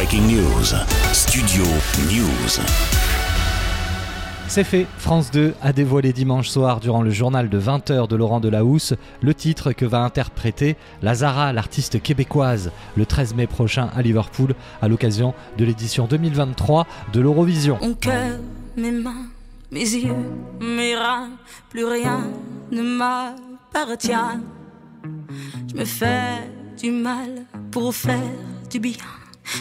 Breaking News. Studio News. C'est fait, France 2 a dévoilé dimanche soir durant le journal de 20h de Laurent Delahousse le titre que va interpréter Lazara, l'artiste québécoise, le 13 mai prochain à Liverpool à l'occasion de l'édition 2023 de l'Eurovision. Mon cœur, mes mains, mes yeux, mes reins, plus rien ne m'appartient. Je me fais du mal pour faire du bien.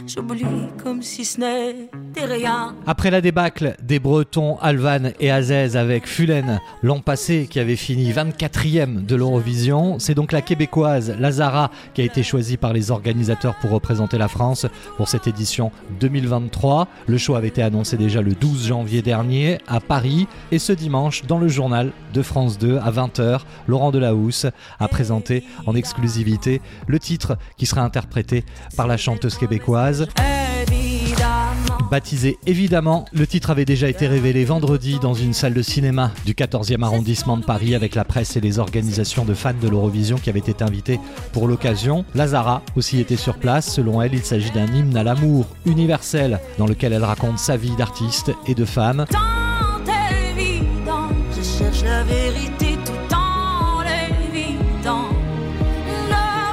J'oublie comme si ce n'était rien. Après la débâcle des Bretons Alvan et Azez avec Fulen l'an passé qui avait fini 24e de l'Eurovision, c'est donc la québécoise Lazara qui a été choisie par les organisateurs pour représenter la France pour cette édition 2023. Le choix avait été annoncé déjà le 12 janvier dernier à Paris et ce dimanche dans le journal de France 2 à 20h, Laurent Delahousse a présenté en exclusivité le titre qui sera interprété par la chanteuse québécoise Baptisé évidemment, le titre avait déjà été révélé vendredi dans une salle de cinéma du 14e arrondissement de Paris avec la presse et les organisations de fans de l'Eurovision qui avaient été invités pour l'occasion. Lazara aussi était sur place. Selon elle, il s'agit d'un hymne à l'amour universel dans lequel elle raconte sa vie d'artiste et de femme.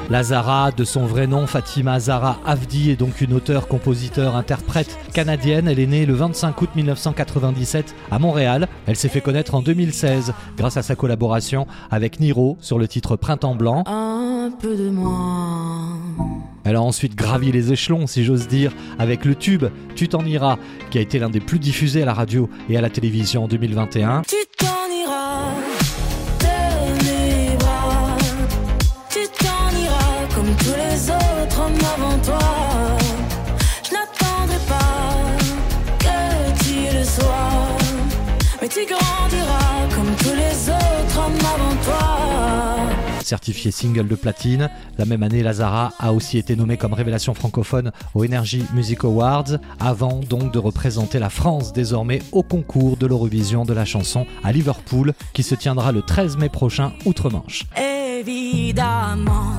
Lazara, de son vrai nom Fatima Zara Avdi, est donc une auteure, compositeur, interprète canadienne. Elle est née le 25 août 1997 à Montréal. Elle s'est fait connaître en 2016 grâce à sa collaboration avec Niro sur le titre Printemps Blanc. un peu de moi. Elle a ensuite gravi les échelons, si j'ose dire, avec le tube Tu t'en iras, qui a été l'un des plus diffusés à la radio et à la télévision en 2021. Tu tu grandiras comme tous les autres hommes avant toi. Certifié single de platine, la même année, Lazara a aussi été nommée comme révélation francophone au Energy Music Awards, avant donc de représenter la France désormais au concours de l'Eurovision de la chanson à Liverpool, qui se tiendra le 13 mai prochain outre-Manche. Évidemment,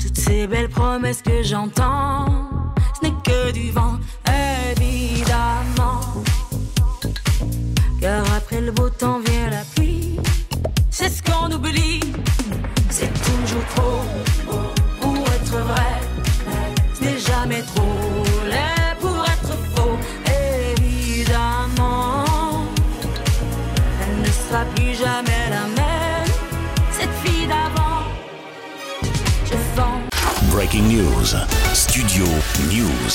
toutes ces belles promesses que j'entends, ce n'est que du vent. Car après le beau temps vient la pluie. C'est ce qu'on oublie, c'est toujours trop pour être vrai. Ce n'est jamais trop laid pour être faux. Évidemment. Elle ne sera plus jamais la même, cette fille d'avant. Je vends. Breaking News. Studio News.